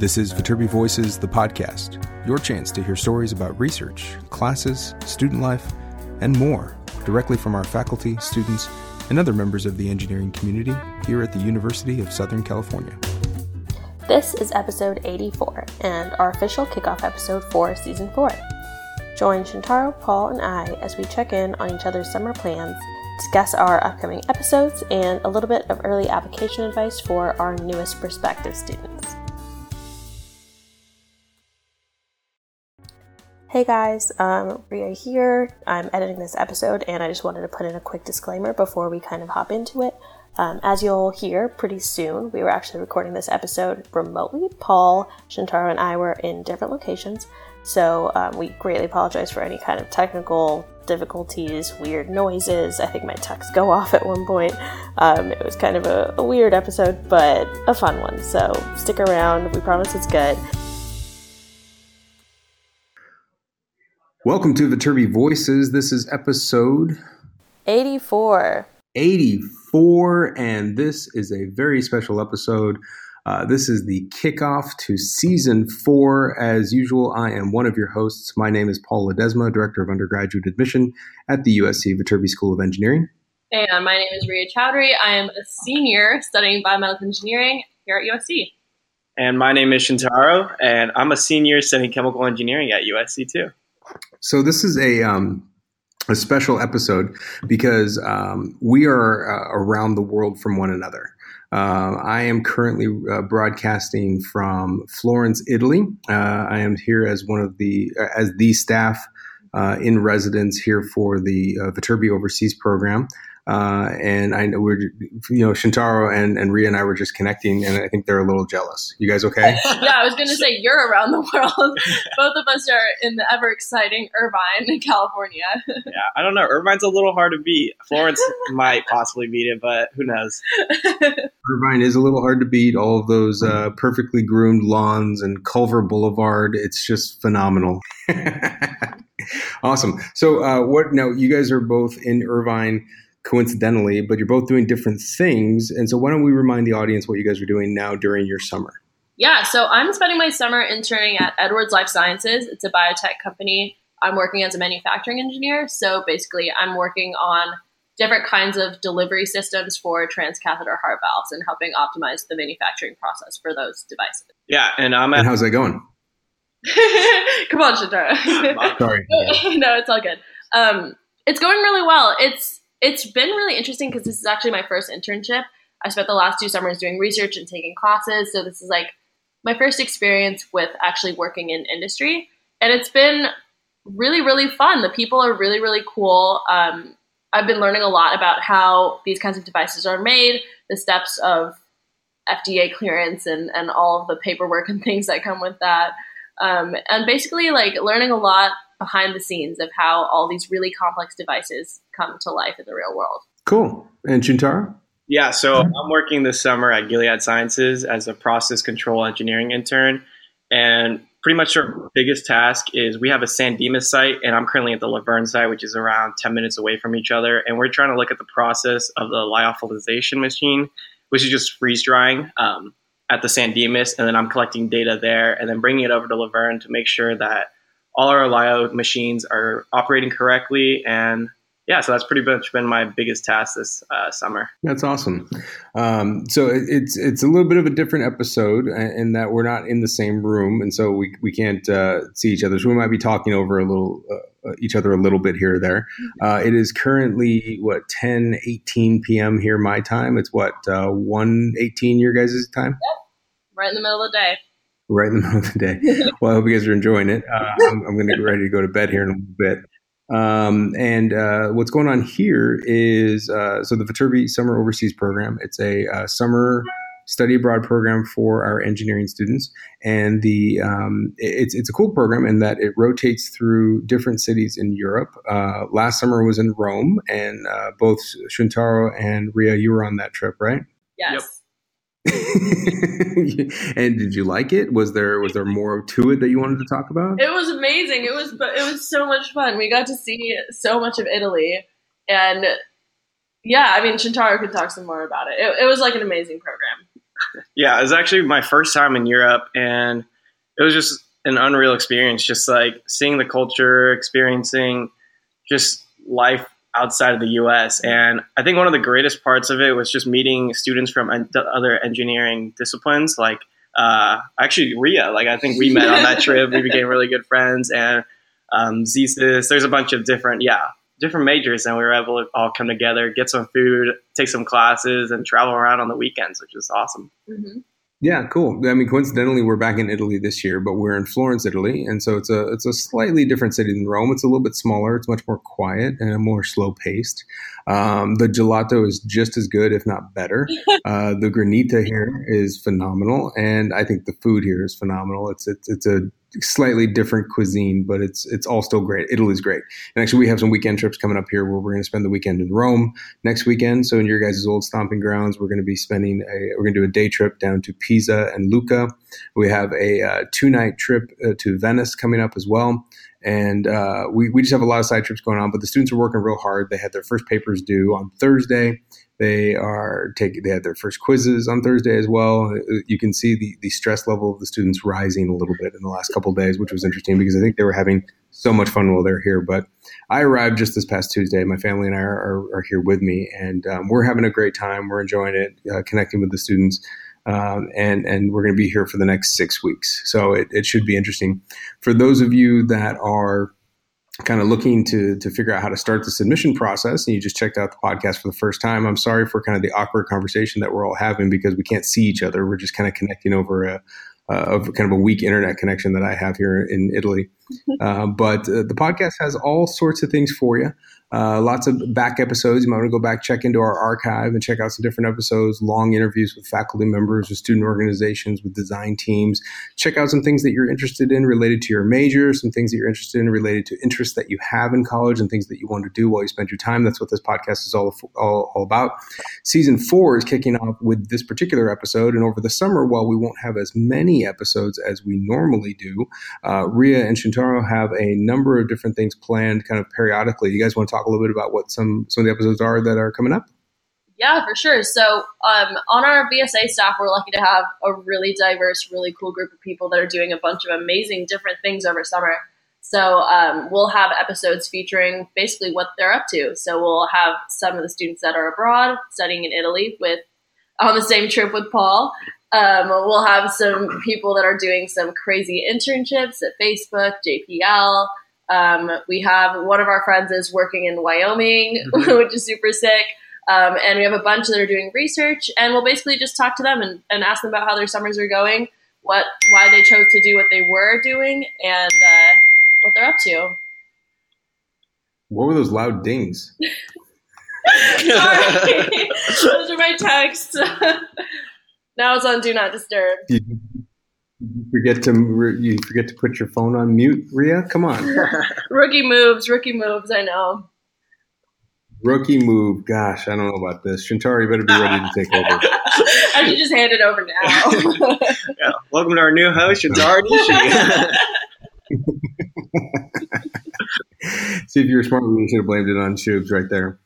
This is Viterbi Voices, the podcast, your chance to hear stories about research, classes, student life, and more directly from our faculty, students, and other members of the engineering community here at the University of Southern California. This is episode 84 and our official kickoff episode for season 4. Join Shintaro, Paul, and I as we check in on each other's summer plans, discuss our upcoming episodes, and a little bit of early application advice for our newest prospective students. Hey guys, um, Ria here. I'm editing this episode and I just wanted to put in a quick disclaimer before we kind of hop into it. Um, as you'll hear pretty soon, we were actually recording this episode remotely. Paul, Shintaro, and I were in different locations, so um, we greatly apologize for any kind of technical difficulties, weird noises. I think my text go off at one point. Um, it was kind of a, a weird episode, but a fun one. So stick around. We promise it's good. Welcome to Viterbi Voices. This is episode 84. 84, and this is a very special episode. Uh, this is the kickoff to season four. As usual, I am one of your hosts. My name is Paul Ledesma, Director of Undergraduate Admission at the USC Viterbi School of Engineering. And my name is Ria Chowdhury. I am a senior studying biomedical engineering here at USC. And my name is Shintaro, and I'm a senior studying chemical engineering at USC too. So this is a um, a special episode because um, we are uh, around the world from one another. Uh, I am currently uh, broadcasting from Florence, Italy. Uh, I am here as one of the as the staff uh, in residence here for the uh, Viterbi Overseas program. Uh, and I know we're, you know, Shintaro and, and Ria and I were just connecting, and I think they're a little jealous. You guys okay? yeah, I was going to say you're around the world. Both of us are in the ever exciting Irvine, California. yeah, I don't know. Irvine's a little hard to beat. Florence might possibly beat it, but who knows? Irvine is a little hard to beat. All of those uh, perfectly groomed lawns and Culver Boulevard. It's just phenomenal. awesome. So, uh, what now? You guys are both in Irvine coincidentally, but you're both doing different things. And so, why don't we remind the audience what you guys are doing now during your summer? Yeah, so I'm spending my summer interning at Edwards Lifesciences. It's a biotech company. I'm working as a manufacturing engineer. So basically, I'm working on different kinds of delivery systems for transcatheter heart valves and helping optimize the manufacturing process for those devices. Yeah, and I'm at. And how's that going? Come on, Shintaro. Sorry. no, it's all good. Um, it's going really well. It's it's been really interesting because this is actually my first internship. I spent the last two summers doing research and taking classes, so this is like my first experience with actually working in industry, and it's been really really fun. The people are really really cool. Um, I've been learning a lot about how these kinds of devices are made, the steps of FDA clearance, and and all of the paperwork and things that come with that. Um, and basically, like learning a lot behind the scenes of how all these really complex devices come to life in the real world. Cool. And Shintaro? Yeah, so I'm working this summer at Gilead Sciences as a process control engineering intern. And pretty much our biggest task is we have a San Dimas site, and I'm currently at the La Verne site, which is around 10 minutes away from each other. And we're trying to look at the process of the lyophilization machine, which is just freeze drying um, at the San Dimas. And then I'm collecting data there and then bringing it over to La Verne to make sure that all our Lyo machines are operating correctly. And yeah, so that's pretty much been my biggest task this uh, summer. That's awesome. Um, so it, it's it's a little bit of a different episode in that we're not in the same room, and so we we can't uh, see each other. So we might be talking over a little uh, each other a little bit here or there. Uh, it is currently what 10, 18 p.m. here my time. It's what uh, one eighteen your guys' time. Yep. Right in the middle of the day right in the middle of the day. well, I hope you guys are enjoying it. Uh, I'm, I'm going to get ready to go to bed here in a little bit. Um, and uh, what's going on here is uh, so the Viterbi Summer Overseas Program. It's a uh, summer study abroad program for our engineering students, and the um, it's it's a cool program in that it rotates through different cities in Europe. Uh, last summer was in Rome, and uh, both Shintaro and Ria, you were on that trip, right? Yes. Yep. and did you like it? Was there was there more to it that you wanted to talk about? It was amazing. It was but it was so much fun. We got to see so much of Italy, and yeah, I mean Shintaro could talk some more about it. It, it was like an amazing program. Yeah, it was actually my first time in Europe, and it was just an unreal experience. Just like seeing the culture, experiencing just life outside of the U.S. And I think one of the greatest parts of it was just meeting students from other engineering disciplines. Like uh, actually, Ria. Like I think we met on that trip. We became really good friends, and um, Thesis. There's a bunch of different, yeah, different majors, and we were able to all come together, get some food, take some classes, and travel around on the weekends, which is awesome. Mm-hmm. Yeah, cool. I mean, coincidentally, we're back in Italy this year, but we're in Florence, Italy, and so it's a it's a slightly different city than Rome. It's a little bit smaller. It's much more quiet and more slow paced. Um, the gelato is just as good, if not better. Uh, the granita here is phenomenal, and I think the food here is phenomenal. It's it's it's a slightly different cuisine, but it's it's all still great. Italy's great. And actually, we have some weekend trips coming up here where we're going to spend the weekend in Rome next weekend. So in your guys' old stomping grounds, we're going to be spending a we're going to do a day trip down to Pisa and Lucca. We have a uh, two night trip uh, to Venice coming up as well. And uh, we, we just have a lot of side trips going on, but the students are working real hard. They had their first papers due on Thursday. They are taking. They had their first quizzes on Thursday as well. You can see the the stress level of the students rising a little bit in the last couple days, which was interesting because I think they were having so much fun while they're here. But I arrived just this past Tuesday. My family and I are, are, are here with me, and um, we're having a great time. We're enjoying it, uh, connecting with the students. Um, and and we're going to be here for the next six weeks, so it, it should be interesting. For those of you that are kind of looking to to figure out how to start the submission process and you just checked out the podcast for the first time i'm sorry for kind of the awkward conversation that we're all having because we can't see each other. We're just kind of connecting over a, a kind of a weak internet connection that i have here in italy uh, but uh, the podcast has all sorts of things for you uh, lots of back episodes. You might want to go back, check into our archive, and check out some different episodes, long interviews with faculty members, with student organizations, with design teams. Check out some things that you're interested in related to your major, some things that you're interested in related to interests that you have in college, and things that you want to do while you spend your time. That's what this podcast is all, all, all about. Season four is kicking off with this particular episode, and over the summer, while we won't have as many episodes as we normally do, uh, Ria and Have a number of different things planned kind of periodically. You guys want to talk a little bit about what some some of the episodes are that are coming up? Yeah, for sure. So um, on our VSA staff, we're lucky to have a really diverse, really cool group of people that are doing a bunch of amazing different things over summer. So um, we'll have episodes featuring basically what they're up to. So we'll have some of the students that are abroad studying in Italy with on the same trip with Paul. Um, we'll have some people that are doing some crazy internships at Facebook, JPL. Um, we have one of our friends is working in Wyoming, mm-hmm. which is super sick. Um, and we have a bunch that are doing research, and we'll basically just talk to them and, and, ask them about how their summers are going, what why they chose to do what they were doing, and uh, what they're up to. What were those loud dings? Sorry, those are my texts. Now it's on Do Not Disturb. You forget to you forget to put your phone on mute, Ria. Come on. rookie moves, rookie moves. I know. Rookie move. Gosh, I don't know about this. Shintaro, you better be ready to take over. I should just hand it over now. yeah. Welcome to our new host, Shintaro Nishi. See if you were smart, we should have blamed it on Shubes right there.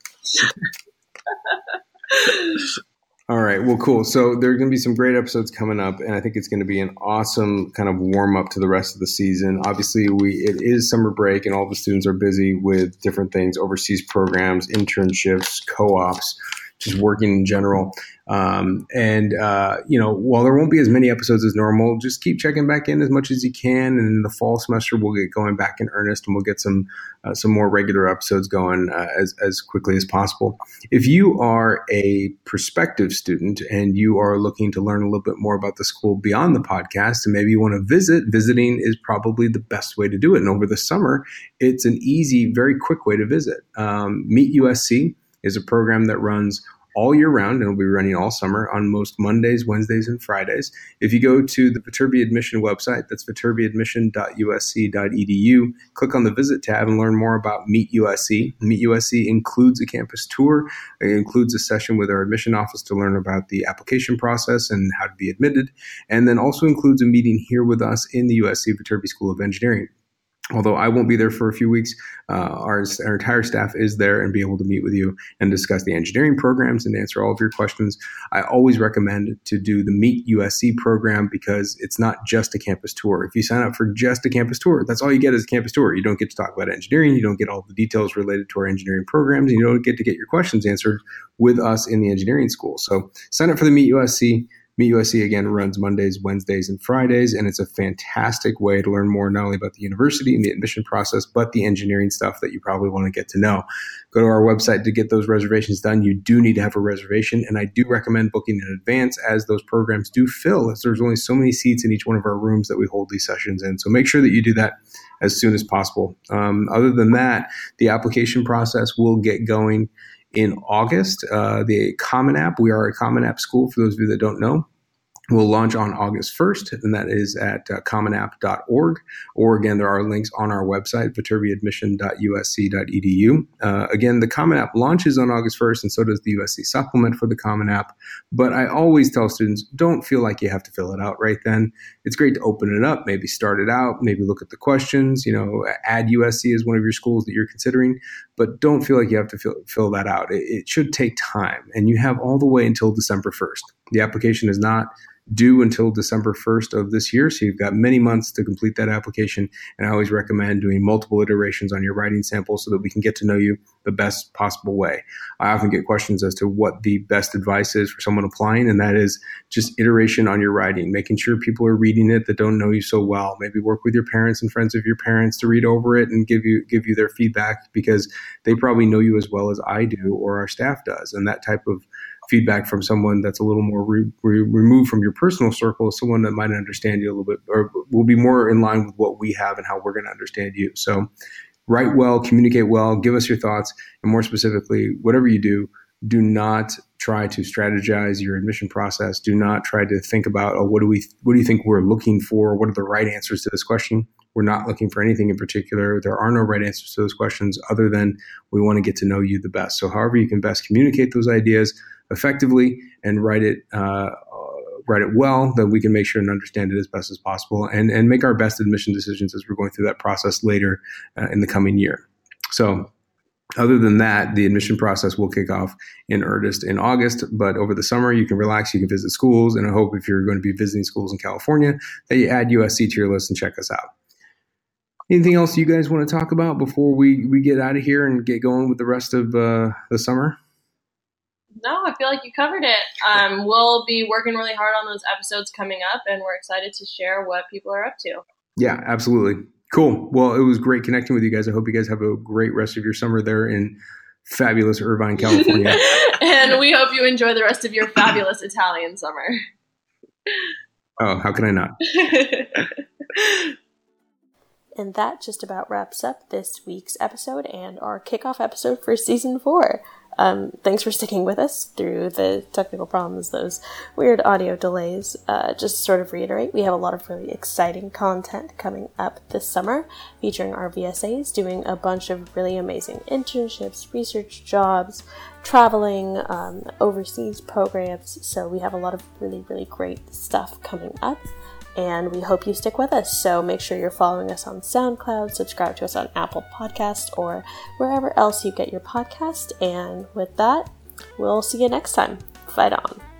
All right. Well, cool. So there are going to be some great episodes coming up, and I think it's going to be an awesome kind of warm up to the rest of the season. Obviously, we it is summer break, and all the students are busy with different things, overseas programs, internships, co-ops just working in general. Um, and uh, you know, while there won't be as many episodes as normal, just keep checking back in as much as you can. And in the fall semester, we'll get going back in earnest, and we'll get some uh, some more regular episodes going uh, as as quickly as possible. If you are a prospective student and you are looking to learn a little bit more about the school beyond the podcast, and maybe you want to visit, visiting is probably the best way to do it. And over the summer, it's an easy, very quick way to visit. Um, Meet USC is a program that runs all year round and it'll be running all summer on most Mondays, Wednesdays, and Fridays. If you go to the Viterbi Admission website, that's viterbiadmission.usc.edu, click on the visit tab and learn more about Meet USC. Meet USC includes a campus tour, it includes a session with our admission office to learn about the application process and how to be admitted, and then also includes a meeting here with us in the USC Viterbi School of Engineering. Although I won't be there for a few weeks, uh, our, our entire staff is there and be able to meet with you and discuss the engineering programs and answer all of your questions. I always recommend to do the Meet USC program because it's not just a campus tour. If you sign up for just a campus tour, that's all you get is a campus tour. You don't get to talk about engineering, you don't get all the details related to our engineering programs, and you don't get to get your questions answered with us in the engineering school. So sign up for the Meet USC. Meet USC again runs Mondays, Wednesdays, and Fridays, and it's a fantastic way to learn more not only about the university and the admission process, but the engineering stuff that you probably want to get to know. Go to our website to get those reservations done. You do need to have a reservation, and I do recommend booking in advance as those programs do fill, as there's only so many seats in each one of our rooms that we hold these sessions in. So make sure that you do that as soon as possible. Um, other than that, the application process will get going in August. Uh, the Common App, we are a Common App school for those of you that don't know will launch on August 1st, and that is at uh, commonapp.org. Or again, there are links on our website, viterbiadmission.usc.edu. Uh, again, the Common App launches on August 1st, and so does the USC supplement for the Common App. But I always tell students don't feel like you have to fill it out right then. It's great to open it up, maybe start it out, maybe look at the questions, you know, add USC as one of your schools that you're considering, but don't feel like you have to fill, fill that out. It, it should take time, and you have all the way until December 1st. The application is not due until December 1st of this year. So you've got many months to complete that application. And I always recommend doing multiple iterations on your writing sample so that we can get to know you the best possible way. I often get questions as to what the best advice is for someone applying, and that is just iteration on your writing, making sure people are reading it that don't know you so well. Maybe work with your parents and friends of your parents to read over it and give you give you their feedback because they probably know you as well as I do or our staff does. And that type of feedback from someone that's a little more re- re- removed from your personal circle, someone that might understand you a little bit or will be more in line with what we have and how we're going to understand you. So, write well, communicate well, give us your thoughts, and more specifically, whatever you do, do not try to strategize your admission process. Do not try to think about, oh, what do we, what do you think we're looking for? What are the right answers to this question? We're not looking for anything in particular. There are no right answers to those questions other than we want to get to know you the best. So, however you can best communicate those ideas, effectively and write it uh, write it well, then we can make sure and understand it as best as possible and, and make our best admission decisions as we're going through that process later uh, in the coming year. So, other than that, the admission process will kick off in earnest in August. But over the summer, you can relax, you can visit schools, and I hope if you're going to be visiting schools in California, that you add USC to your list and check us out. Anything else you guys want to talk about before we, we get out of here and get going with the rest of uh, the summer? No, I feel like you covered it. Um, we'll be working really hard on those episodes coming up, and we're excited to share what people are up to. Yeah, absolutely. Cool. Well, it was great connecting with you guys. I hope you guys have a great rest of your summer there in fabulous Irvine, California. and we hope you enjoy the rest of your fabulous Italian summer. Oh, how can I not? and that just about wraps up this week's episode and our kickoff episode for season four. Um, thanks for sticking with us through the technical problems, those weird audio delays. Uh, just to sort of reiterate, we have a lot of really exciting content coming up this summer featuring our VSAs doing a bunch of really amazing internships, research jobs, traveling, um, overseas programs. So we have a lot of really, really great stuff coming up and we hope you stick with us. So make sure you're following us on SoundCloud, subscribe to us on Apple Podcast or wherever else you get your podcast. And with that, we'll see you next time. Fight on.